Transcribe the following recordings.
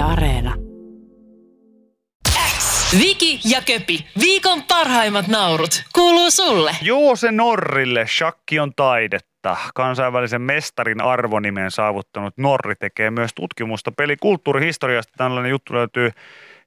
Yle Areena. Viki ja Köpi, viikon parhaimmat naurut, kuuluu sulle. Joose Norrille shakki on taidetta. Kansainvälisen mestarin arvonimen saavuttanut Norri tekee myös tutkimusta pelikulttuurihistoriasta. Tällainen juttu löytyy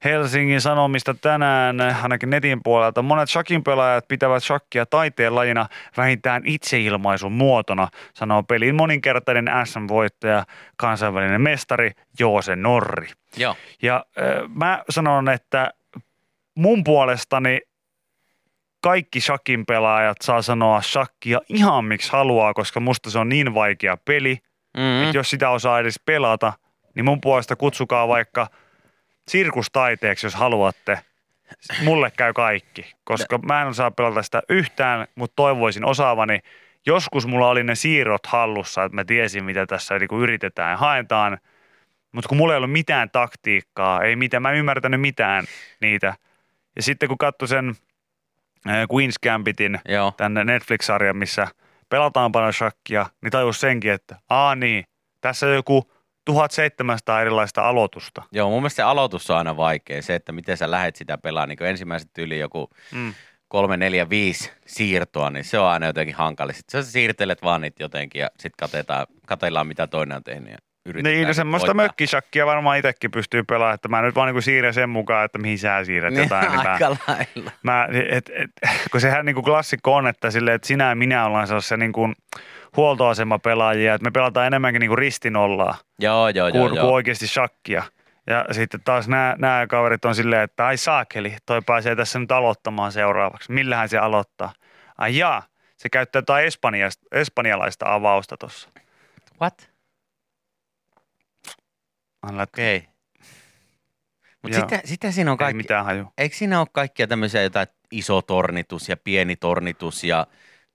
Helsingin Sanomista tänään, ainakin netin puolelta. Monet shakin pelaajat pitävät shakkia taiteen lajina vähintään itseilmaisun muotona, sanoo pelin moninkertainen SM-voittaja, kansainvälinen mestari Joose Norri. Joo. Ja äh, mä sanon, että mun puolestani kaikki shakin pelaajat saa sanoa shakkia ihan miksi haluaa, koska musta se on niin vaikea peli, Mm-hmm. että jos sitä osaa edes pelata, niin mun puolesta kutsukaa vaikka sirkustaiteeksi, jos haluatte. Mulle käy kaikki, koska mä en osaa pelata sitä yhtään, mutta toivoisin osaavani. Joskus mulla oli ne siirrot hallussa, että mä tiesin, mitä tässä niin yritetään ja haetaan. Mutta kun mulla ei ollut mitään taktiikkaa, ei mitään, mä en ymmärtänyt mitään niitä. Ja sitten kun katsoin sen äh, Queen's Gambitin, Joo. tänne Netflix-sarjan, missä pelataan paljon shakkia, niin tajus senkin, että aa niin, tässä on joku 1700 erilaista aloitusta. Joo, mun mielestä se aloitus on aina vaikea. Se, että miten sä lähet sitä pelaamaan, niin ensimmäiset yli joku Mm. kolme, neljä, viisi siirtoa, niin se on aina jotenkin hankala. Sitten sä siirtelet vaan niitä jotenkin ja sitten katetaan, katellaan, mitä toinen on tehnyt yritetään Niin, no semmoista voittaa. mökkishakkia varmaan itsekin pystyy pelaamaan, että mä nyt vaan niinku siirrän sen mukaan, että mihin sä siirrät jotain. Niin mä, aika lailla. mä, et, et, kun sehän niinku klassikko on, että, silleen, että sinä ja minä ollaan sellaisia niinku huoltoasemapelaajia, että me pelataan enemmänkin niinku ristinollaa Joo, joo, joo. kuin, kuin joo. oikeasti shakkia. Ja sitten taas nämä, nämä kaverit on silleen, että ai saakeli, toi pääsee tässä nyt aloittamaan seuraavaksi. Millähän se aloittaa? Ai jaa, se käyttää jotain espanjalaista avausta tuossa. What? Okei. Okay. Mutta sitä, sitä siinä on Ei kaikki. mitään haju. Eikö siinä ole kaikkia tämmöisiä jotain iso tornitus ja pieni tornitus ja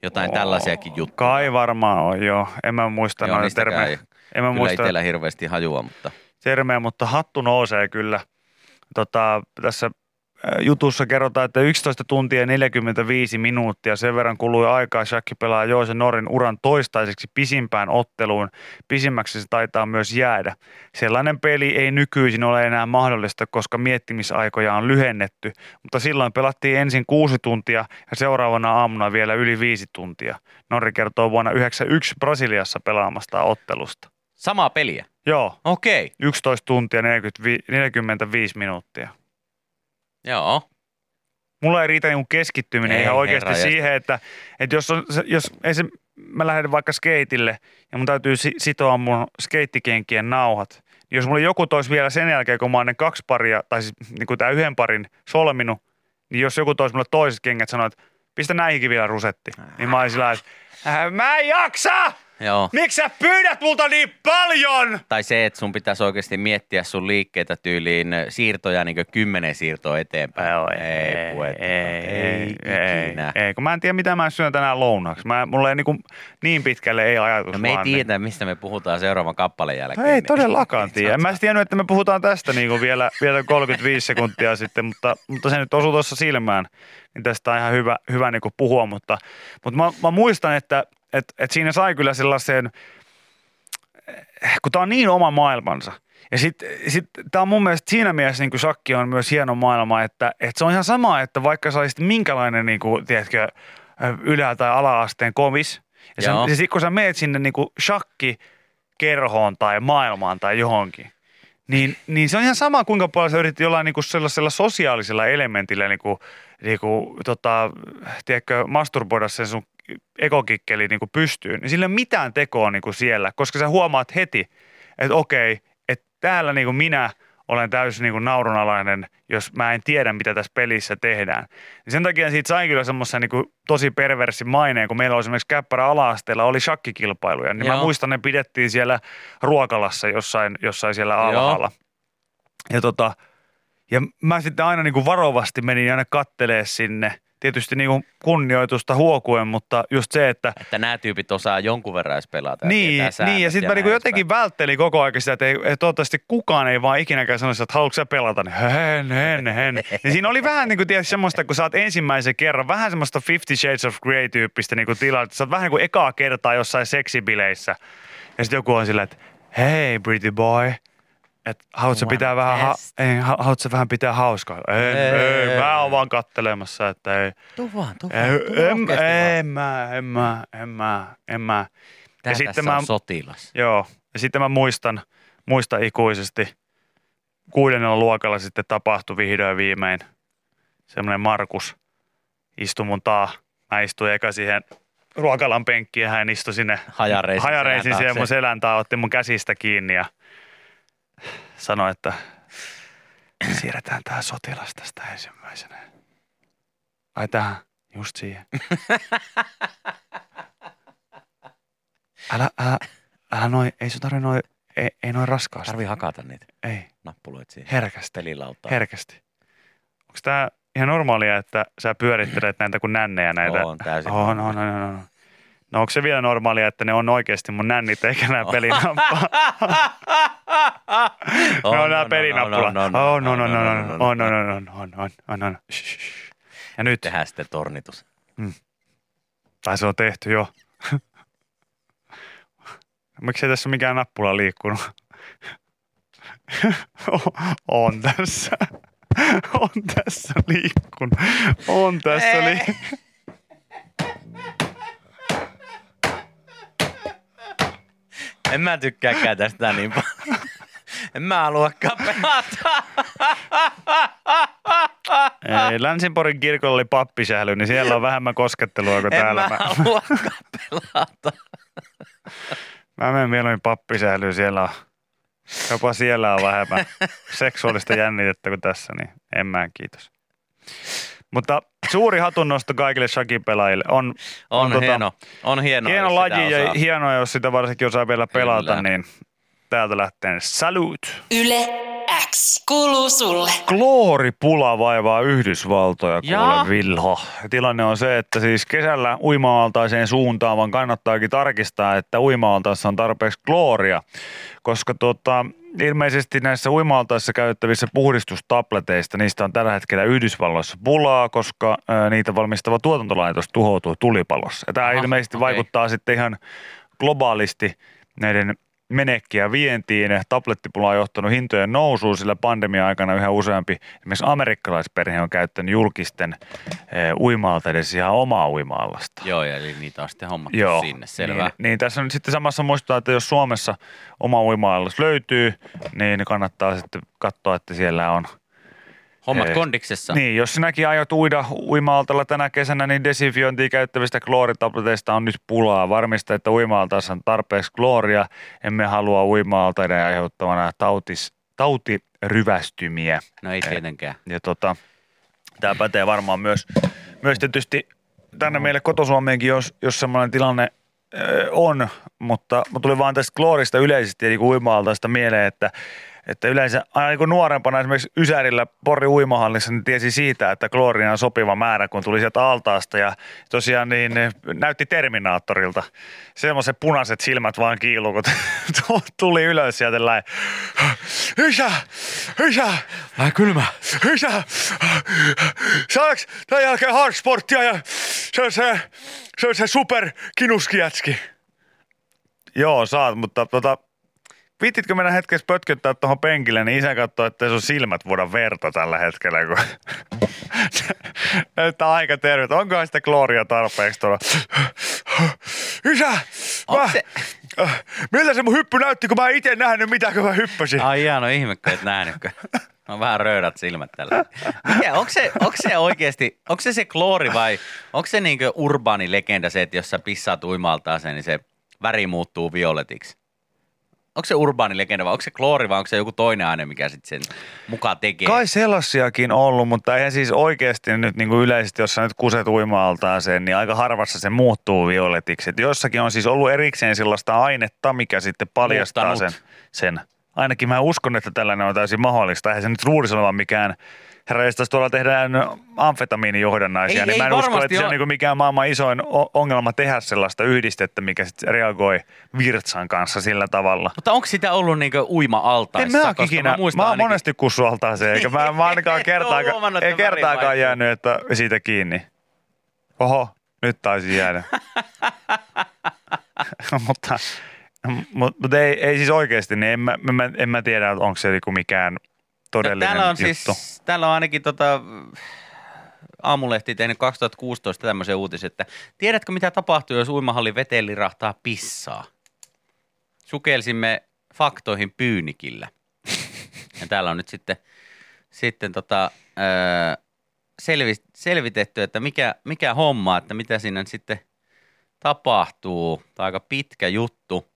jotain tällaisiakin juttuja? Kai varmaan on, joo. En mä muista Joo, noita termejä. ei En mä Kyllä muista itsellä hirveästi hajua, mutta termejä, mutta hattu nousee kyllä. Tota, tässä jutussa kerrotaan, että 11 tuntia ja 45 minuuttia. Sen verran kului aikaa. Shakki pelaa Joose Norin uran toistaiseksi pisimpään otteluun. Pisimmäksi se taitaa myös jäädä. Sellainen peli ei nykyisin ole enää mahdollista, koska miettimisaikoja on lyhennetty. Mutta silloin pelattiin ensin kuusi tuntia ja seuraavana aamuna vielä yli viisi tuntia. Norri kertoo vuonna 1991 Brasiliassa pelaamasta ottelusta. samaa peliä. Joo, Okei, 11 tuntia 45, 45 minuuttia. Joo. Mulla ei riitä niin keskittyminen Ei, ihan oikeasti herra siihen, että, että jos, on, se- jos esim, mä lähden vaikka skeitille ja mun täytyy si- sitoa mun skeittikienkien nauhat, niin jos mulla joku toisi vielä sen jälkeen, kun mä oon ne kaksi paria, tai siis niin tämä yhden parin solminut, niin jos joku toisi mulle toiset kengät sanoo, että pistä näihinkin vielä rusetti, niin mä olisin että "Äh, mä en jaksa! Joo. Miksi sä pyydät multa niin paljon? Tai se, että sun pitäisi oikeasti miettiä sun liikkeitä tyyliin siirtoja niin kymmenen siirtoa eteenpäin. Joo, ei, pueta. ei, ikinä. ei, kun mä en tiedä mitä mä syön tänään lounaksi. Mä, mulla ei niinku, niin pitkälle ei ajatus No me ei vaan, tiedä, mistä me puhutaan seuraavan kappaleen jälkeen. No ei niin- todellakaan tiedä. En mä tiennyt, että me puhutaan tästä niinku vielä, vielä 35 sekuntia sitten, mutta, mutta se nyt osui tuossa silmään. Niin tästä on ihan hyvä, hyvä niinku puhua, mutta, mutta mä, mä muistan, että et, et siinä sai kyllä sellaisen, kun tämä on niin oma maailmansa. Ja sitten sit, tämä on mun mielestä siinä mielessä niin shakki on myös hieno maailma, että, että se on ihan sama, että vaikka sä olisit minkälainen, niin kuin, tiedätkö, ylä- tai ala-asteen kovis. Ja, ja sit kun sä meet sinne niin kuin shakki kerhoon tai maailmaan tai johonkin, niin, niin se on ihan sama, kuinka paljon sä yritit jollain niin kuin sellaisella sosiaalisella elementillä niin kuin, niin kuin, tota, tiedätkö, masturboida sen sun ekokikkeli niin kuin pystyyn. Niin sillä ei ole mitään tekoa niin kuin siellä, koska sä huomaat heti, että okei, että täällä niin kuin minä olen täysin niin kuin naurunalainen, jos mä en tiedä, mitä tässä pelissä tehdään. Niin sen takia siitä sai kyllä semmoisen niin tosi perversi maineen, kun meillä oli esimerkiksi Käppärä ala-asteella oli shakkikilpailuja. Niin mä Joo. muistan, ne pidettiin siellä Ruokalassa jossain, jossain siellä Joo. alhaalla. Ja, tota, ja mä sitten aina niin kuin varovasti menin aina kattelee sinne. Tietysti niin kuin kunnioitusta huokuen, mutta just se, että Että nämä tyypit osaa jonkun verran edes pelata. ja niin, tietää niin, ja sitten mä näin jotenkin välttelin koko ajan sitä, että, ei, että toivottavasti kukaan ei vaan ikinäkään sanoisi, että haluatko sä pelata, niin hen, hen, hen. Niin siinä oli vähän niin kuin tiedät, semmoista, kun sä oot ensimmäisen kerran, vähän semmoista Fifty Shades of Grey-tyyppistä niin kuin tilaa, että sä oot vähän niin kuin ekaa kertaa jossain seksibileissä. Ja sitten joku on sillä, että hei pretty boy, että haluatko pitää vähän, ha, ei, ha- haluatko vähän pitää hauskaa? Ei, ei, Ei. mä oon vaan kattelemassa, että ei. Tuu vaan, tuu Ei, en, en, mä, en mä, en mä, en mä. Tää ja sitten mä- sotilas. Joo, ja sitten mä muistan, muistan ikuisesti, kuudennella luokalla sitten tapahtui vihdoin viimein semmoinen Markus istui mun taa. Mä istuin eka siihen ruokalan penkkiin ja hän istui sinne Hajareisin, hajareisin siihen mun selän taa, otti mun käsistä kiinni ja sanoi, että siirretään tää sotilas tästä ensimmäisenä. Ai tähän, just siihen. Älä, älä, älä noin, ei sun tarvi noin, ei, ei noin raskaasti. Tarvii hakata niitä Ei, nappuloita siihen. herkästi, Pelilautaa. herkästi. Onko tää ihan normaalia, että sä pyörittelet näitä kuin nännejä näitä? On täysin. On, on, on, on, on. No onko se vielä normaalia, että ne on oikeasti mun nännit eikä nämä pelinappula? Ne on nämä pelinappula. On, on, on, on, on, on, on, on, on, on, on. Ja nyt, Tehdään sitten tornitus. tai se on tehty jo. Miksi ei tässä mikään nappula liikkunut? on tässä. On tässä liikkunut. On tässä liikkunut. En mä tykkääkään tästä niin paljon. En mä haluakaan pelata. Ei, Länsinporin kirkolla oli pappisähly, niin siellä on vähemmän koskettelua kuin En täällä. mä Mä, haluakaan pelata. mä menen mieluummin pappisählyyn, siellä on, jopa siellä on vähemmän seksuaalista jännitettä kuin tässä, niin en mä kiitos. Mutta suuri hatunnosto kaikille shakipelaajille. On, On, On tota- hieno. On hieno. hieno laji ja hienoa, jos sitä varsinkin osaa vielä pelata, Kyllä. niin täältä lähtee salut. Yle X kuuluu sulle. Klooripula vaivaa Yhdysvaltoja, kuule Vilho. Tilanne on se, että siis kesällä uima-altaiseen suuntaavan kannattaakin tarkistaa, että uima on tarpeeksi klooria, koska tota, ilmeisesti näissä uima käyttävissä puhdistustableteista, niistä on tällä hetkellä Yhdysvalloissa pulaa, koska niitä valmistava tuotantolaitos tuhoutuu tulipalossa. Ja tämä Aha, ilmeisesti okei. vaikuttaa sitten ihan globaalisti näiden menekkiä vientiin. Tablettipula on johtanut hintojen nousuun, sillä pandemia-aikana yhä useampi esimerkiksi amerikkalaisperhe on käyttänyt julkisten eh, uima edes ihan omaa uima-allasta. Joo, eli niitä on sitten hommattu Joo, sinne, selvä. Niin, niin tässä on sitten samassa muistaa, että jos Suomessa oma uima löytyy, niin kannattaa sitten katsoa, että siellä on Hommat Ei. kondiksessa. Niin, jos sinäkin aiot uida uima tänä kesänä, niin desinfiointia käyttävistä klooritableteista on nyt pulaa. Varmista, että uima on tarpeeksi klooria. Emme halua uima aiheuttavana tautis, tautiryvästymiä. No ei tietenkään. Ja tota, tämä pätee varmaan myös, myös tietysti tänne meille kotosuomeenkin, jos, jos semmoinen tilanne ö, on, mutta, mutta tuli vaan tästä kloorista yleisesti eli uima-altaista mieleen, että että yleensä aina niin nuorempana esimerkiksi Ysärillä Pori uimahallissa niin tiesi siitä, että klooria on sopiva määrä, kun tuli sieltä altaasta ja tosiaan niin näytti Terminaattorilta. Semmoiset punaiset silmät vaan kiilu, kun tuli ylös sieltä läin. Isä! Isä! Vähän kylmä. Isä! Saaks tämän jälkeen hardsporttia ja se on se, se, on se super kinuskijätski? Joo, saat, mutta tota, Viititkö mennä hetkessä pötköttää tuohon penkille, niin isä katsoo, että sun silmät vuoda verta tällä hetkellä, kun näyttää aika terveet. Onkohan sitä klooria tarpeeksi tuolla? Isä! Mä, se- äh, miltä se mun hyppy näytti, kun mä en itse nähnyt, mitä kun mä hyppäsin? Ai jaa, no ihmekö, et nähnytkö? On vähän röydät silmät tällä. Mikä, onko se, onko se oikeasti, onko se se kloori vai onko se niinkö urbaani legenda se, että jos sä pissaat uimaltaan sen, niin se väri muuttuu violetiksi? Onko se urbaani legenda vai onko se kloori vai onko se joku toinen aine, mikä sitten sen mukaan tekee? Kai sellaisiakin ollut, mutta eihän siis oikeasti nyt niin kuin yleisesti, jos sä nyt kuset uima sen, niin aika harvassa se muuttuu violetiksi. Et jossakin on siis ollut erikseen sellaista ainetta, mikä sitten paljastaa sen, Muuttanut. sen. Ainakin mä uskon, että tällainen on täysin mahdollista. Eihän se nyt luulisi olevan mikään Herra, jos tuolla tehdään amfetamiinijohdannaisia, Ei- niin ei mä en usko, että se on niin mikään maailman isoin ongelma tehdä sellaista yhdistettä, mikä sitten reagoi virtsan kanssa sillä tavalla. Mutta onko sitä ollut niinkö uima-altaissa? En mä, ikinä, mä, mä oon monesti kussualtaan se, eikä mä, mä ainakaan kertaakaan, ei kertaakaan jäänyt että siitä kiinni. Oho, nyt taisi jäädä. Mutta Mutta mut ei, ei siis oikeasti, niin en mä, mä, en mä tiedä, onko se niinku mikään todellinen täällä on juttu. siis, täällä on ainakin tota, aamulehti tehnyt 2016 tämmöisen uutisen, että tiedätkö mitä tapahtuu, jos uimahallin veteen lirahtaa pissaa? Sukelsimme faktoihin pyynikillä. Ja täällä on nyt sitten, sitten tota, öö, selvi, selvitetty, että mikä, mikä homma, että mitä siinä sitten tapahtuu. Tämä on aika pitkä juttu.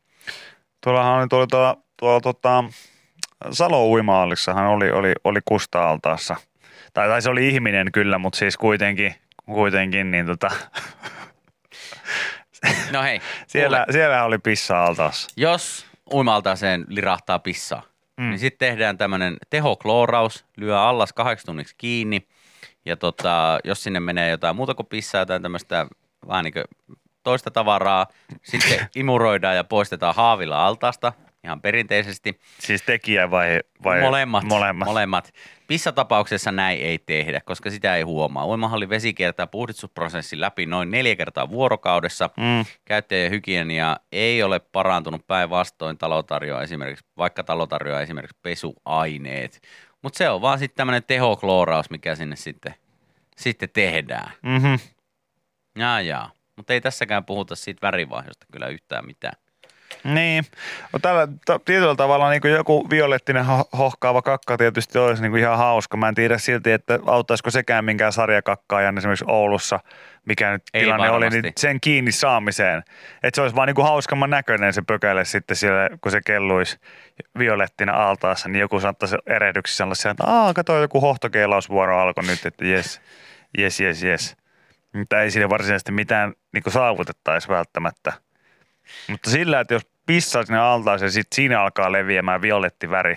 Tuollahan oli tuolla, tuolla, tuolla tota, Salo uimaallissahan oli, oli, oli kusta-altaassa. Tai, tai se oli ihminen kyllä, mutta siis kuitenkin, kuitenkin niin tota, No hei, siellä, kuule, siellä oli pissa-altaassa. jos uimaltaaseen lirahtaa pissaa, Mm. niin sitten tehdään tämmöinen tehoklooraus, lyö allas kahdeksi tunniksi kiinni. Ja tota, jos sinne menee jotain muuta kuin pissaa, jotain tämmöistä vähän niin kuin toista tavaraa, sitten imuroidaan ja poistetaan haavilla altaasta ihan perinteisesti. Siis tekijä vai, vai molemmat, molemmat? molemmat. Pissatapauksessa näin ei tehdä, koska sitä ei huomaa. Uimahallin vesi kiertää puhdistusprosessin läpi noin neljä kertaa vuorokaudessa. Mm. Käyttäjän hygienia ei ole parantunut päinvastoin talo tarjoaa esimerkiksi, vaikka talo tarjoaa esimerkiksi pesuaineet. Mutta se on vaan sitten tämmöinen tehoklooraus, mikä sinne sitten, sitten tehdään. Mm-hmm. Jaa, jaa. Mutta ei tässäkään puhuta siitä värivaihdosta kyllä yhtään mitään. Niin. No tällä, t- tietyllä tavalla niin kuin joku violettinen ho- hohkaava kakka tietysti olisi niin kuin ihan hauska. Mä en tiedä silti, että auttaisiko sekään minkään sarjakakkaajan esimerkiksi Oulussa, mikä nyt Ei tilanne oli, varmasti. niin sen kiinni saamiseen. Että se olisi vaan niin kuin hauskamman näköinen se pökäle sitten siellä, kun se kelluisi violettina altaassa, niin joku saattaisi erehdyksissä sellaisia, että aah, kato joku hohtokeilausvuoro alkoi nyt, että jes, jes, jes, jes. Mutta ei sille varsinaisesti mitään niin saavutettaisi välttämättä. Mutta sillä, että jos pissaa sinne altaaseen, sitten siinä alkaa leviämään violetti väri.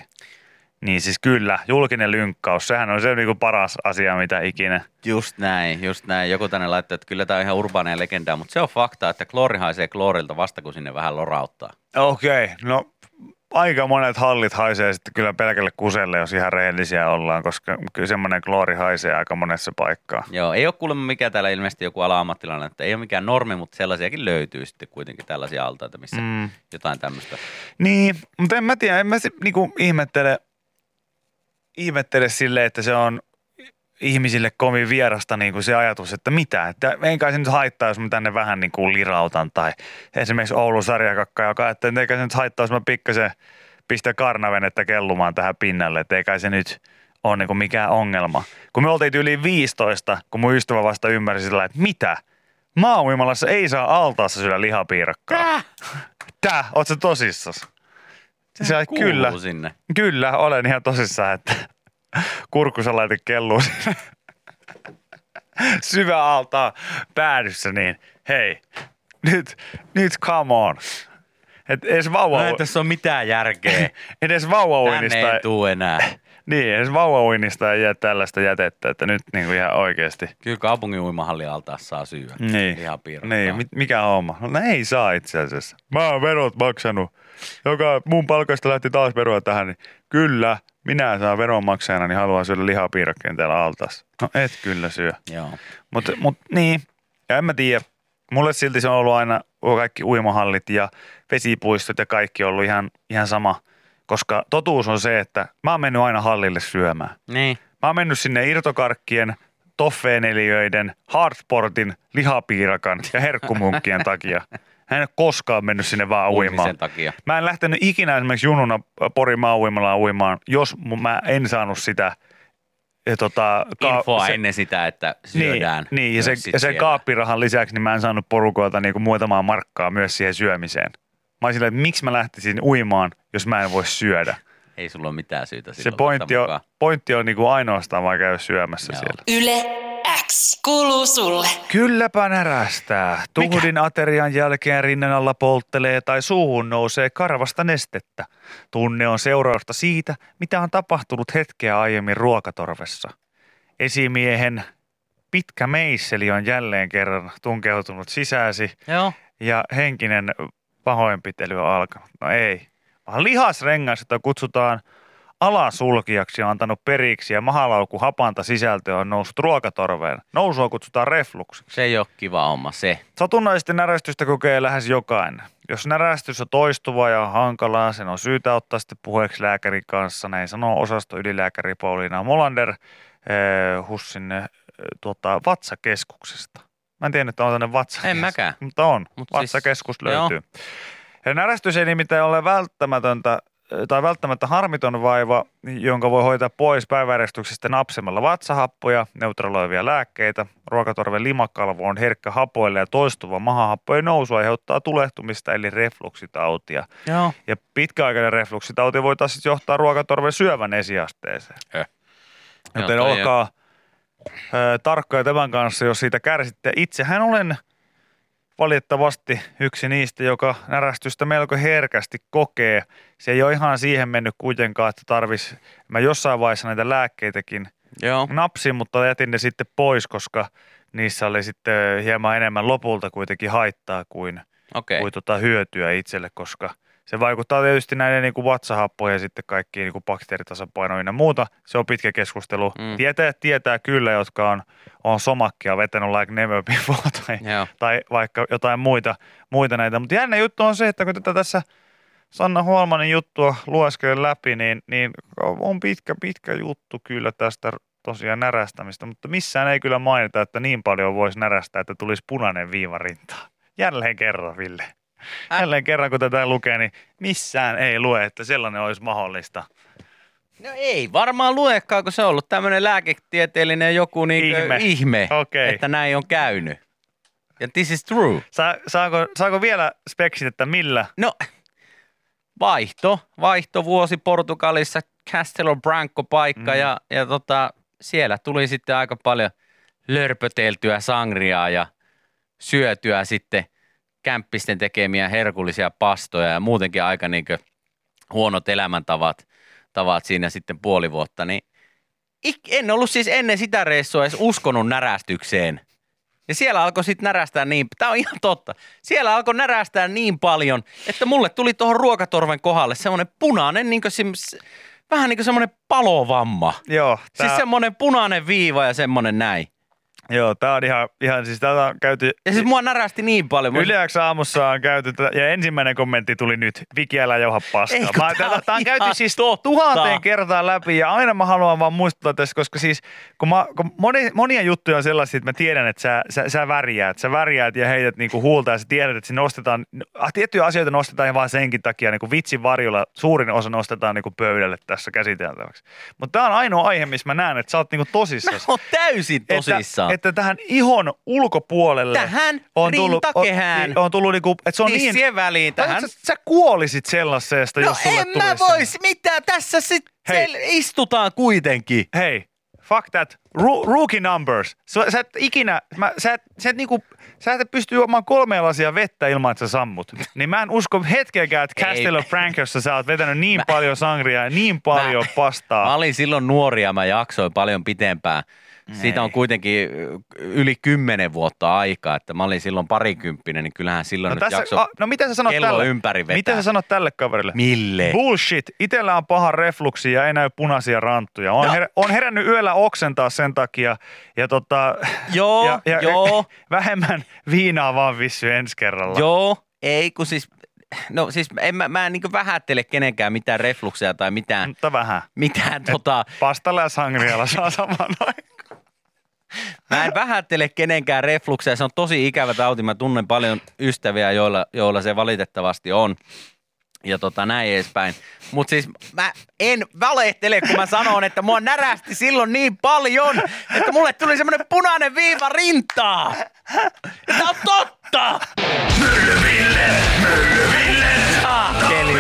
Niin siis kyllä, julkinen lynkkaus, sehän on se niinku paras asia, mitä ikinä. Just näin, just näin. Joku tänne laittoi, että kyllä tämä on ihan urbaania legendaa, mutta se on fakta, että kloori haisee kloorilta vasta kun sinne vähän lorauttaa. Okei, okay, no aika monet hallit haisee sitten kyllä pelkälle kuselle, jos ihan rehellisiä ollaan, koska kyllä semmoinen kloori haisee aika monessa paikkaa. Joo, ei ole kuulemma mikään täällä ilmeisesti joku ala-ammattilainen, että ei ole mikään normi, mutta sellaisiakin löytyy sitten kuitenkin tällaisia altaita, missä Mm. jotain tämmöistä. Niin, mutta en mä tiedä, en mä niinku ihmettele, ihmettele sille, että se on ihmisille kovin vierasta niin kuin se ajatus, että mitä, että ei kai se nyt haittaa, jos mä tänne vähän niin kuin lirautan tai esimerkiksi Oulun sarjakakka, joka että eikä se nyt haittaa, jos mä pikkasen pistän karnavenettä kellumaan tähän pinnalle, että ei kai se nyt ole niin kuin mikään ongelma. Kun me oltiin yli 15, kun mun ystävä vasta ymmärsi sillä, että mitä, maauimalassa ei saa altaassa syödä lihapiirakkaa. Tää? Tää? Oot sä tosissas? Se, Kuuluu kyllä, sinne. kyllä, olen ihan tosissaan, että kurkkusalaiti kelluu siinä syvä altaa päädyssä, niin hei, nyt, nyt come on. Et edes vauva, No ei tässä ole mitään järkeä. edes Tänne vauvauinnista, ei tuu enää. niin, edes vauvauinnista ei jää tällaista jätettä, että nyt niin kuin ihan oikeasti. Kyllä kaupungin uimahalli altaassa saa syödä. Niin, Lihapiirakkaa. niin mi- mikä homma? No ei saa itse asiassa. Mä oon verot maksanut. Joka mun palkasta lähti taas veroa tähän, niin kyllä, minä saan veronmaksajana, niin haluan syödä lihapiirakkeen täällä altaassa. No et kyllä syö. Joo. Mutta mut, niin, ja en mä tiedä. Mulle silti se on ollut aina kaikki uimahallit ja vesipuistot ja kaikki on ollut ihan, ihan sama. Koska totuus on se, että mä oon mennyt aina hallille syömään. Niin. Mä oon mennyt sinne irtokarkkien, toffeeneliöiden, hardsportin, lihapiirakan ja herkkumunkkien takia. Hän ei ole koskaan mennyt sinne vaan uimaan. Uimisen takia. Mä en lähtenyt ikinä esimerkiksi jununa Porin maauimalaan uimaan, jos mä en saanut sitä ja tota, ka- Infoa se- ennen sitä, että syödään. Niin, niin ja, se, ja sen kaappirahan lisäksi niin mä en saanut porukoilta niinku muutamaa markkaa myös siihen syömiseen. Mä olisin, että miksi mä lähtisin uimaan, jos mä en voi syödä. Ei sulla ole mitään syytä Se pointti on, mukaan. pointti on niinku ainoastaan vaan käydä syömässä Joo. siellä. Yle X kuuluu sulle. Kylläpä närästää. Tuhdin aterian jälkeen rinnan alla polttelee tai suuhun nousee karvasta nestettä. Tunne on seurausta siitä, mitä on tapahtunut hetkeä aiemmin ruokatorvessa. Esimiehen pitkä meisseli on jälleen kerran tunkeutunut sisääsi Joo. ja henkinen pahoinpitely on alkanut. No ei, vaan lihasrengas, jota kutsutaan alasulkijaksi on antanut periksi ja mahalaukku hapanta sisältö on noussut ruokatorveen. Nousua kutsutaan refluksiksi. Se ei ole kiva homma, se. Satunnaisesti närästystä kokee lähes jokainen. Jos närästys on toistuva ja hankalaa, sen on syytä ottaa sitten puheeksi lääkärin kanssa. Näin sanoo osasto ylilääkäri Pauliina Molander eh, Hussin eh, tuota, vatsakeskuksesta. Mä en tiedä, että on tämmöinen vatsakeskus. En mäkään. Mutta on. Mut vatsakeskus siis- löytyy. Ja närästys ei nimittäin ole välttämätöntä tai välttämättä harmiton vaiva, jonka voi hoitaa pois päiväjärjestyksestä napsimalla vatsahappoja, neutraloivia lääkkeitä. Ruokatorven limakalvo on herkkä hapoille ja toistuva mahahappojen nousu aiheuttaa tulehtumista eli refluksitautia. Joo. Ja pitkäaikainen refluksitauti voi taas sitten johtaa ruokatorven syövän esiasteeseen. Eh. Joten Joo, olkaa ö, tarkkoja tämän kanssa, jos siitä kärsitte. Itsehän olen valitettavasti yksi niistä, joka närästystä melko herkästi kokee. Se ei ole ihan siihen mennyt kuitenkaan, että tarvis mä jossain vaiheessa näitä lääkkeitäkin Joo. napsin, mutta jätin ne sitten pois, koska niissä oli sitten hieman enemmän lopulta kuitenkin haittaa kuin, Okei. kuin tota hyötyä itselle, koska se vaikuttaa tietysti näiden niin kuin vatsahappojen ja sitten kaikkiin niin kuin bakteeritasapainoihin ja muuta. Se on pitkä keskustelu. Mm. Tietää, tietää kyllä, jotka on, on somakkia vetänyt like never before tai, Joo. tai vaikka jotain muita, muita näitä. Mutta jännä juttu on se, että kun tätä tässä Sanna Huolmanin juttua lueskelen läpi, niin, niin on pitkä, pitkä juttu kyllä tästä tosiaan närästämistä, mutta missään ei kyllä mainita, että niin paljon voisi närästää, että tulisi punainen viiva rintaan. Jälleen kerran, Ville. Äh. Jälleen kerran, kun tätä lukee, niin missään ei lue, että sellainen olisi mahdollista. No ei varmaan luekaan, kun se on ollut tämmöinen lääketieteellinen joku niin Ihme. ihme Okei. että näin on käynyt. Ja this is true. Sa- saako, saako vielä speksit, että millä? No, vaihto, vaihtovuosi Portugalissa, Castelo Branco paikka Mm. ja, ja tota, siellä tuli sitten aika paljon lörpöteltyä sangriaa ja syötyä sitten kämppisten tekemiä herkullisia pastoja ja muutenkin aika niin huonot elämäntavat tavat siinä sitten puoli vuotta, niin en ollut siis ennen sitä reissua edes uskonut närästykseen. Ja siellä alkoi sitten närästää niin, tämä on ihan totta, siellä alkoi närästää niin paljon, että mulle tuli tuohon ruokatorven kohdalle semmoinen punainen, niin se, vähän niin kuin semmoinen palovamma. Joo, Tää... tää, Siis semmoinen punainen viiva ja semmoinen näin. Joo, tää on ihan, ihan siis tätä on käyty Ja siis mua närästi niin paljon. Mä- Yleäks aamussa on käyty, ja ensimmäinen kommentti tuli nyt, Viki älä joha paskaa. Ei, Mä, tää on tää on käyty siis totta. tuhanteen kertaan läpi, ja aina mä haluan vaan muistuttaa tässä, koska siis, kun, mä, kun moni, monia juttuja on sellaisia, että mä tiedän, että sä, sä, sä värjäät, sä värjäät ja heität niinku huulta, ja sä tiedät, että se nostetaan, ah, tiettyjä asioita nostetaan vaan senkin takia, niin kuin vitsin varjolla suurin osa nostetaan niinku pöydälle tässä käsiteltäväksi. Mutta tää on ainoa aihe, missä mä näen, että sä oot niinku tosissaan. Mä oon täysin tosissaan. Että, että tähän ihon ulkopuolelle Tähän on tullut, rintakehään. on, on tullut niinku, että se on niin, Tissien väliin tähän. Sä, sä kuolisit sellaisesta, No jos sulle en mä vois mitään, tässä sitten Hei. istutaan kuitenkin. Hei, fuck that. Ru- rookie numbers. Sä, sä et ikinä, mä, sä, et, sä, et niinku, sä et pysty juomaan kolmea lasia vettä ilman, että sä sammut. Niin mä en usko hetkeäkään, että Ei. Castello Francossa sä oot vetänyt niin paljon sangria ja niin paljon Mä pastaa. olin silloin nuori ja mä jaksoin paljon pitempään. Siitä on kuitenkin ö, yli kymmenen vuotta aikaa, että mä olin silloin parikymppinen, niin kyllähän silloin No, nyt tässä, jakso a, no mitä sä sanot kello tälle? ympäri vetää. Mitä sä sanot tälle kaverille? Mille? Bullshit. Itellä on paha refluksi ja ei näy punaisia ranttuja. On, No. her, on herännyt yöllä oksentaa sen takia. Ja, tota, Joo, ja, ja, joo, vähemmän viinaa vaan vissy ensi kerralla. joo, ei kun siis, no siis en, mä, mä en niin vähättele kenenkään mitään reflukseja tai mitään, Mutta vähän. mitään tota, Pastalla ja sangrialla saa saman aikaan. Mä en vähättele kenenkään reflukseja, se on tosi ikävä tauti. Mä tunnen paljon ystäviä, joilla, joilla se valitettavasti on. Ja tota näin edespäin. Mutta siis mä en valehtele, kun mä sanon, että mua närästi silloin niin paljon, että mulle tuli semmoinen punainen viiva rintaa. Tää on totta! Myllyville, Myllyville, Saakeli.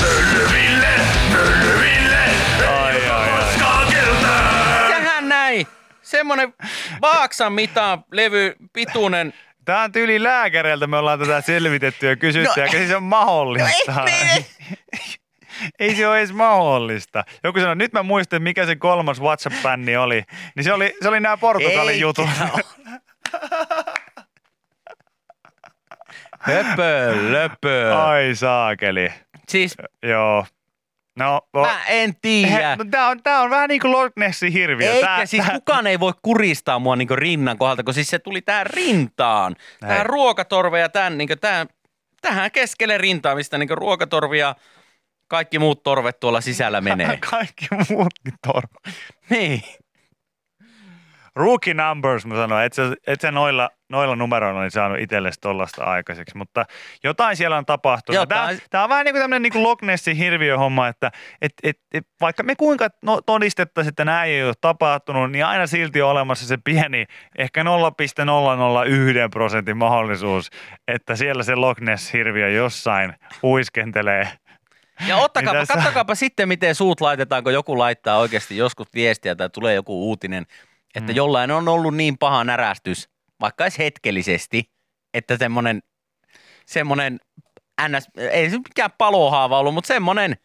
Myllyville, Myllyville, Ai, ai, ai. Sehän näin. Semmonen vaaksan mitaan levy pituinen. Tämä on tyyli lääkäreiltä, me ollaan tätä selvitetty ja kysytty, No, ja se on mahdollista. No ei, ei, ei se ole edes mahdollista. Joku sanoi, nyt mä muistan, mikä se kolmas WhatsApp-bänni oli. Niin se oli, se oli nämä Portugalin Eikä jutut. Höpö, löpö. Ai saakeli. Siis Joo. No, o- Mä en tiedä. No tää, on, tää on vähän niin kuin Loch Nessin hirviö. Eikä tää, siis tää, kukaan ei voi kuristaa mua niinku rinnan kohdalta, kun siis se tuli tähän rintaan. Hei. Tähän ruokatorve ja tämän, niinku tähän, tähän keskelle rintaa, mistä niinku ruokatorvi ja kaikki muut torvet tuolla sisällä menee. Kaikki muutkin torva. niin. Rookie numbers, mä sanoin, et sä, et sä noilla, noilla numeroilla niin saanut itsellesi tollasta aikaiseksi, mutta jotain siellä on tapahtunut. Jotain. Tämä, tämä on vähän niin kuin tämmöinen niin kuin Loch Nessin hirviöhomma, että et, et, et, vaikka me kuinka no, todistettaisiin, että näin ei ole tapahtunut, niin aina silti on olemassa se pieni, ehkä 0,001 prosentin mahdollisuus, että siellä se Loch Ness-hirviö jossain huiskentelee. Ja ottakaapa, kattokaapa sitten, miten suut laitetaan, kun joku laittaa oikeasti joskus viestiä tai tulee joku uutinen, että Mm. jollain on ollut niin paha närästys, vaikka edes hetkellisesti, että semmoinen, semmoinen ns, ei se mikään palohaava ollut, mutta semmoinen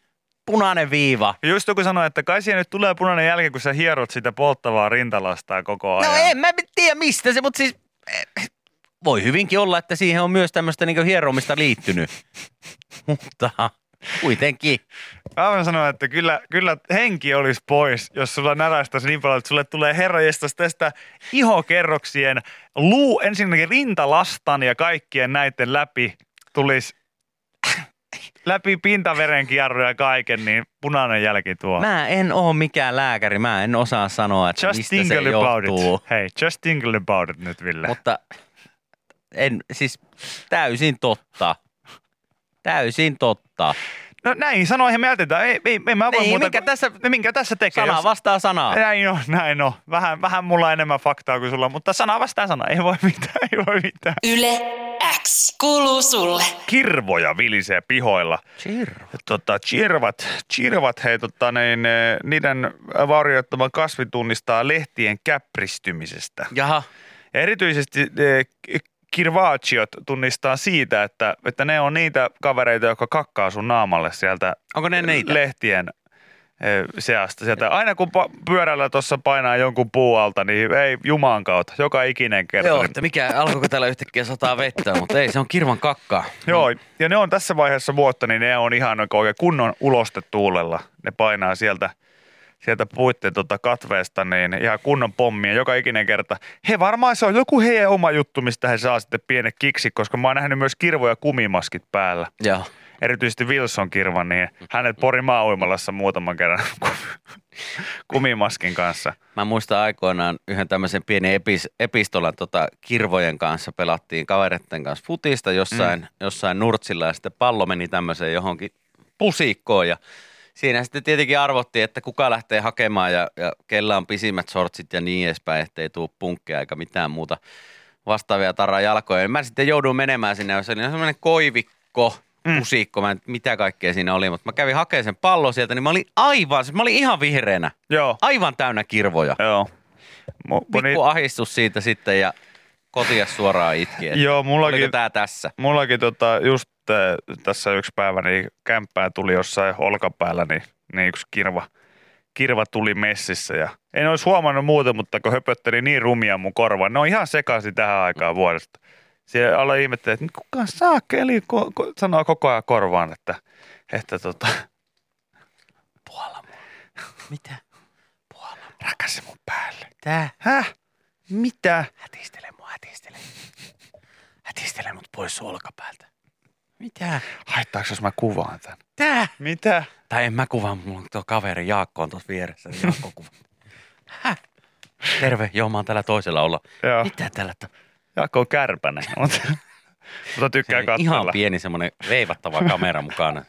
punainen viiva. Just joku sanoi, että kai siihen nyt tulee punainen jälki, kun sä hierot sitä polttavaa rintalastaa koko ajan. No en mä tiedä mistä se, mutta siis voi hyvinkin olla, että siihen on myös tämmöistä niin hieromista liittynyt. mutta kuitenkin. Mä voin sanoa, että kyllä, kyllä henki olisi pois, jos sulla närästäisi niin paljon, että sulle tulee herrajestas tästä ihokerroksien luu, ensinnäkin rintalastan ja kaikkien näiden läpi tulisi läpi pintaverenkierro ja kaiken, niin punainen jälki tuo. Mä en oo mikään lääkäri, mä en osaa sanoa, että just mistä se about johtuu. it. Hei, just tingle about it nyt, Ville. Mutta en, siis täysin totta. Täysin totta. No näin sanoihin me jätetään. Ei, ei, ei mä voi Niin, muuta minkä tässä- minkä tässä tekee. Sana jos- vastaa sanaa. Näin on, näin on. Vähän, vähän mulla on enemmän faktaa kuin sulla, mutta sana vastaan sana. Ei voi mitään, ei voi mitään. Yle X kuuluu sulle. Kirvoja vilisee pihoilla. Chirro. Tota, chirvat, chirvat hei, tota, niin, eh, niiden vaurioittama kasvi tunnistaa lehtien käpristymisestä. Jaha. Ja erityisesti kirvaachiot tunnistaa siitä, että, että ne on niitä kavereita, jotka kakkaa sun naamalle sieltä Onko ne niitä? lehtien eh, seasta. Sieltä. Aina kun pyörällä tuossa painaa jonkun puu alta, niin ei juman kautta, joka ikinen kerta. Joo, että mikä, alkoiko täällä yhtäkkiä sataa vettä, mutta ei, se on kirvan kakkaa. Joo, ja ne on tässä vaiheessa vuotta, niin ne on ihan oikein kunnon ulostetuulella. Ne painaa sieltä, sieltä puitten tota katveesta, niin ihan kunnon pommia joka ikinen kerta. He varmaan se on joku heidän oma juttu, mistä he saa sitten pienet kiksi, koska mä oon nähnyt myös kirvoja kumimaskit päällä. Joo. Erityisesti Wilson kirvan, niin hänet pori maa muutaman kerran kumimaskin kanssa. Mä muistan aikoinaan yhden tämmöisen pienen epis, epistolan tota, kirvojen kanssa pelattiin kavereiden kanssa futista jossain, mm. jossain nurtsilla ja sitten pallo meni tämmöiseen johonkin pusikkoon ja siinä sitten tietenkin arvottiin, että kuka lähtee hakemaan ja, ja kellä on pisimmät sortsit ja niin edespäin, ettei tule punkkeja eikä mitään muuta vastaavia taraa jalkoja. Mä sitten jouduin menemään sinne, jos oli semmoinen koivikko, Mm. pusikko, mä en, mitä kaikkea siinä oli, mutta mä kävin hakemaan sen pallon sieltä, niin mä olin aivan, siis mä olin ihan vihreänä, Joo, aivan täynnä kirvoja. joo. Mu- niin- Pikku ahistus siitä sitten ja kotia suoraan itki. että Joo, Oliko mullakin, tää tässä? mullakin tota, just tässä yksi päivä, niin kämppää tuli jossain olkapäällä, niin, niin yksi kirva, kirva tuli messissä. Ja en olisi huomannut muuten, mutta kun höpötteli niin rumia mun korvaan, ne on ihan sekaisin tähän aikaan vuodesta. Siellä aloin ihmettelemään, että kuka saakeli ko- ko- sanoo koko ajan korvaan, että, että tota, Puola mua. Mitä? Puola. rakasi mun päälle. Tää. Häh? Mitä? Hätistele mua, hätistele. Hätistele mut pois olkapäältä. Mitä? Haittaako jos mä kuvaan tän? Tää. Mitä? Tai en mä kuvaa, mulla on tuo kaveri Jaakko on tuossa vieressä. niin Jaakko kuvaa. Häh? Terve, joo mä oon täällä toisella olla. Joo, Mitä täällä? To- Jaakko on kärpänen, mutta, mutta tykkää Se on ihan katsella. pieni semmonen veivattava kamera mukana.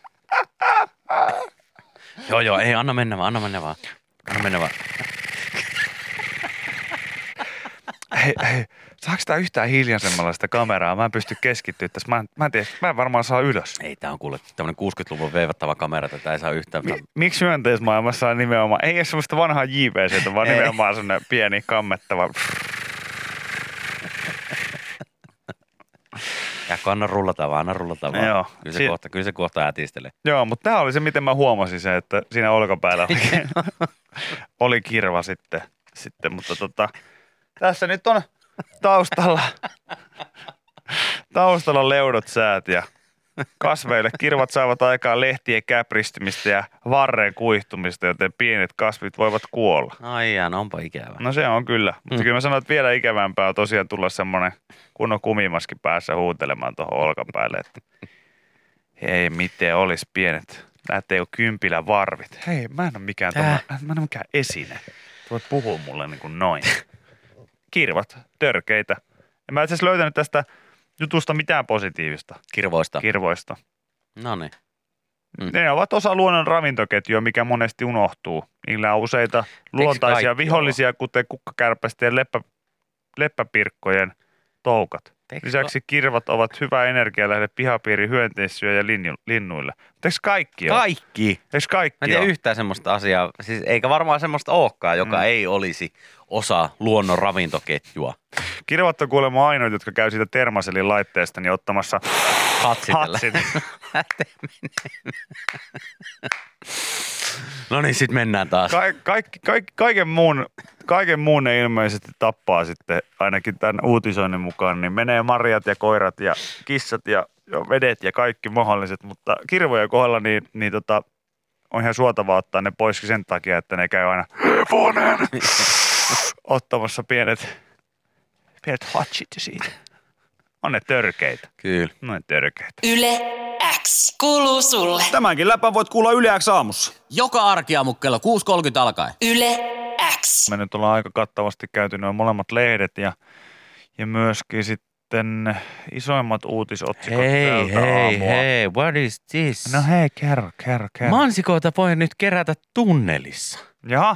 joo, joo, ei, anna mennä vaan, anna mennä vaan. Anna mennä vaan. Hei, hei, saako tää yhtään hiljaisemmalla sitä kameraa? Mä en pysty keskittyä tässä. Mä en, mä en tiedä, mä en varmaan saa ylös. Ei, tää on kuule tämmönen 60-luvun veivattava kamera, tätä ei saa yhtään. Mi- miksi myönteismaailmassa on nimenomaan, ei ole semmoista vanhaa JVC, vaan Ei. nimenomaan semmoinen pieni kammettava. Jääkö anna rullata vaan, anna rullata vaan. Joo. Kyllä se, Si- kohta, kyllä se kohta ätistelee. Joo, mutta tämä oli se, miten mä huomasin se, että siinä olkapäällä oli, oli kirva sitten, sitten mutta tota, tässä nyt on taustalla, taustalla leudot säät ja kasveille. Kirvat saavat aikaan lehtien käpristymistä ja varreen kuihtumista, joten pienet kasvit voivat kuolla. No onpa ikävä. No se on kyllä. Mutta Mm. kyllä mä sanon, että vielä ikävämpää on tosiaan tulla semmoinen kunnon kumimaski päässä huutelemaan tuohon olkapäälle, että hei, miten olisi pienet. Näette jo kympillä varvit. Hei, mä en ole mikään, tommo, mä en ole mikään esine. Voit puhua mulle niin kuin noin. Kirvat, törkeitä. Ja mä itse asiassa löytänyt tästä jutusta mitään positiivista Kirvoista. kirvoista. no niin. Mm. Ne ovat osa luonnon ravintoketjua, mikä monesti unohtuu. Niillä on useita luontaisia vihollisia, kuten kukkakärpästen ja leppä, leppäpirkkojen toukat. Eikö Lisäksi kirvat ovat hyvä energialähde pihapiiri hyönteissyö ja linju- linnuille. Mutta eikö kaikki ole? Kaikki. Eikö Mä kaikki en tiedä ole? yhtään semmoista asiaa, siis eikä varmaan semmoista olekaan, joka Mm. ei olisi osa luonnon ravintoketjua. Kirvat on kuulemma ainoat, jotka käy siitä termaselin laitteesta niin ottamassa hatsit. No niin, sit mennään taas. Ka- kaikki, kaikki, kaiken, muun, kaiken muun ne ilmeisesti tappaa sitten, ainakin tämän uutisoinnin mukaan, niin menee marjat ja koirat ja kissat ja, ja vedet ja kaikki mahdolliset, mutta kirvojen kohdalla niin, niin tota, on ihan suotavaa ottaa ne pois sen takia, että ne käy aina hevonen ottamassa pienet, pienet hatchit siitä. On ne törkeitä. Kyllä. No ne törkeitä. Yle X kuuluu sulle. Tämänkin läpän voit kuulla Yle X aamussa. Joka arkiaamu kello 6.30 alkaen. Yle X. Me nyt ollaan aika kattavasti käyty nuo molemmat lehdet ja, ja myöskin sitten isoimmat uutisotsikot Hei, tältä hei, aamua. hei, what is this? No hei, kerro, kerro, kerro. Mansikoita voi nyt kerätä tunnelissa. Jaha,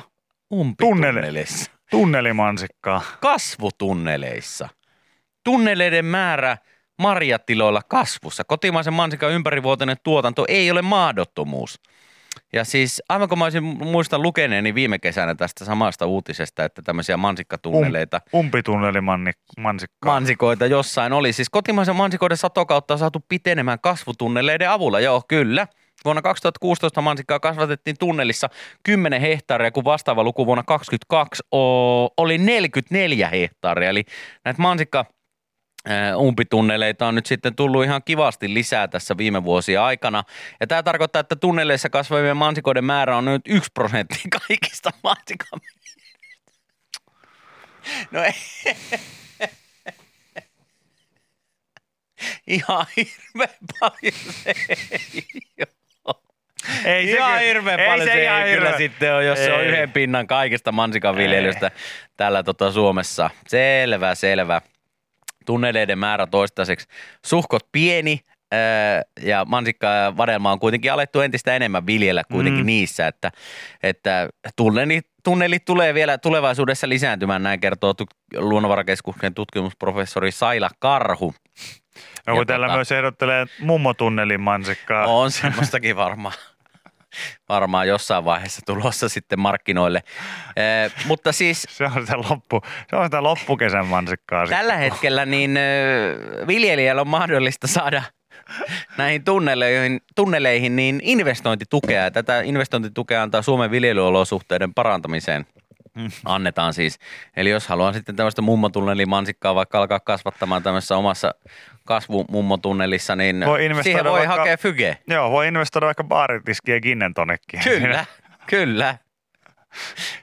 Umpitunneleissa. tunnelimansikkaa. Kasvutunneleissa. Tunneleiden määrä marjatiloilla kasvussa. Kotimaisen mansikan ympärivuotinen tuotanto ei ole mahdottomuus. Ja siis aivan kun mä olisin muistan lukeneeni viime kesänä tästä samasta uutisesta, että tämmöisiä mansikkatunneleita, Umpitunnelimansikkaa. mansikoita jossain oli. Siis kotimaisen mansikoiden satokautta on saatu pitenemään kasvutunneleiden avulla. Joo, kyllä. Vuonna 2016 mansikkaa kasvatettiin tunnelissa 10 hehtaaria, kun vastaava luku vuonna 2022 o- oli 44 hehtaaria. Eli näitä mansikka ää, umpitunneleita on nyt sitten tullut ihan kivasti lisää tässä viime vuosien aikana. Ja tämä tarkoittaa, että tunneleissa kasvavien mansikoiden määrä on nyt yksi prosentti kaikista mansikan No ei. Ihan hirveän paljon se ei ole. Ei ihan kyllä- hirveän ei paljon se se, ihan ei kyllä hirveä. sitten on, jos se on Ei. yhden pinnan kaikista mansikanviljelystä täällä tota Suomessa. Selvä, selvä. Tunneleiden määrä toistaiseksi suhkot pieni ja mansikka ja vadelma on kuitenkin alettu entistä enemmän viljellä kuitenkin Mm. niissä, että, että tunnelit, tunnelit tulee vielä tulevaisuudessa lisääntymään, näin kertoo tu- Luonnonvarakeskuksen tutkimusprofessori Saila Karhu. No Ja kun täällä tota- myös ehdottelee mummotunnelin mansikkaa. On semmoistakin varmaan. Varmaan jossain vaiheessa tulossa sitten markkinoille. Eh, mutta siis Se on sitä, loppu, se on sitä loppukesän mansikkaa. sitten. tällä hetkellä niin viljelijällä on mahdollista saada näihin tunneleihin, tunneleihin niin investointitukea. Tätä investointitukea antaa Suomen viljelyolosuhteiden parantamiseen. Annetaan siis. Eli jos haluaa sitten tämmöistä mummotunnelimansikkaa vaikka alkaa kasvattamaan tämmöisessä omassa kasvumummotunnelissa, niin Voi siihen voi vaikka- hakea fyge. Joo, voi investoida vaikka baaritiskiä ginnen tonnekin. Kyllä, kyllä.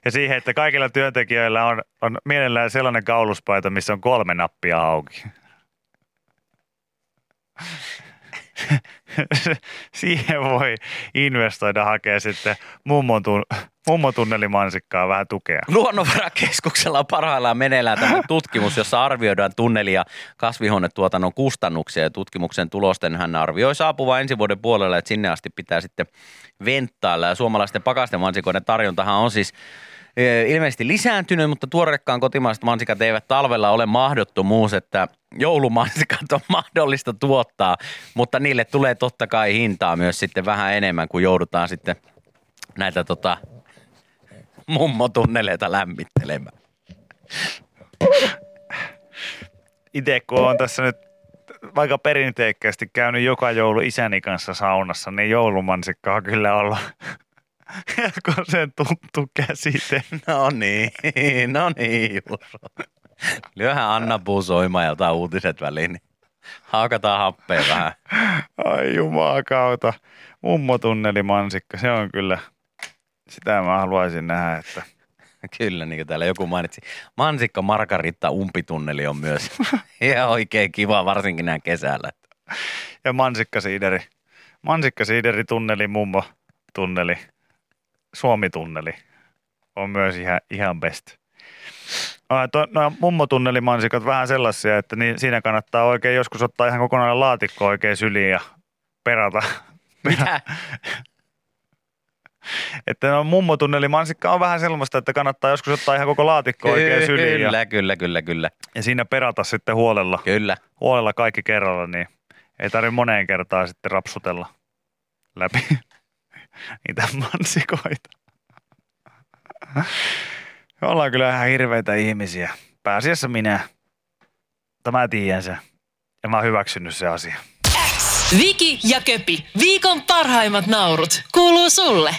Ja siihen, että kaikilla työntekijöillä on, on mielellään sellainen kauluspaita, missä on kolme nappia auki. siihen voi investoida, hakea sitten mummotun- mummotunnelimansikkaa vähän tukea. Luonnonvarakeskuksella on parhaillaan meneillään tämä tutkimus, jossa arvioidaan tunneli- ja kasvihuonetuotannon kustannuksia. Ja tutkimuksen tulosten hän arvioi saapuvan ensi vuoden puolella, että sinne asti pitää sitten venttailla. Ja suomalaisten pakasten mansikoiden tarjontahan on siis ilmeisesti lisääntynyt, mutta tuorekkaan kotimaiset mansikat eivät talvella ole mahdottomuus, että joulumansikat on mahdollista tuottaa, mutta niille tulee totta kai hintaa myös sitten vähän enemmän, kun joudutaan sitten näitä tota, mummotunneleita lämmittelemään. Itse kun on tässä nyt vaikka perinteikkäästi käynyt joka joulu isäni kanssa saunassa, niin joulumansikka on kyllä ollut kun sen tuttu käsite. No niin, no niin, Juuso. Lyöhän Anna Puu soimaan ja ota uutiset väliin. Niin Haukataan happea vähän. Ai jumakauta. Mummotunneli mansikka, se on kyllä, sitä mä haluaisin nähdä, että Kyllä, niin kuin täällä joku mainitsi. Mansikka Margarita umpitunneli on myös ihan oikein kiva, varsinkin näin kesällä. ja mansikkasiideri. Mansikkasiideri tunneli, mummo tunneli, Suomi tunneli on myös ihan, ihan best. No, mummotunneli mansikat vähän sellaisia, että niin, siinä kannattaa oikein joskus ottaa ihan kokonainen laatikko oikein syliin ja perata. Mitä? Että no, mummotunneli mansikka on vähän sellaista, että kannattaa joskus ottaa ihan koko laatikko oikein syliin ja, Kyllä, kyllä, kyllä, kyllä. ja siinä perata sitten huolella, Kyllä. huolella kaikki kerralla, niin ei tarvitse moneen kertaan sitten rapsutella läpi niitä mansikoita. Me ollaan kyllä ihan hirveitä ihmisiä. Pääasiassa minä. Tämä tiedän sen. Ja mä oon hyväksynyt se asia. Viki ja Köpi, viikon parhaimmat naurut, kuuluu sulle.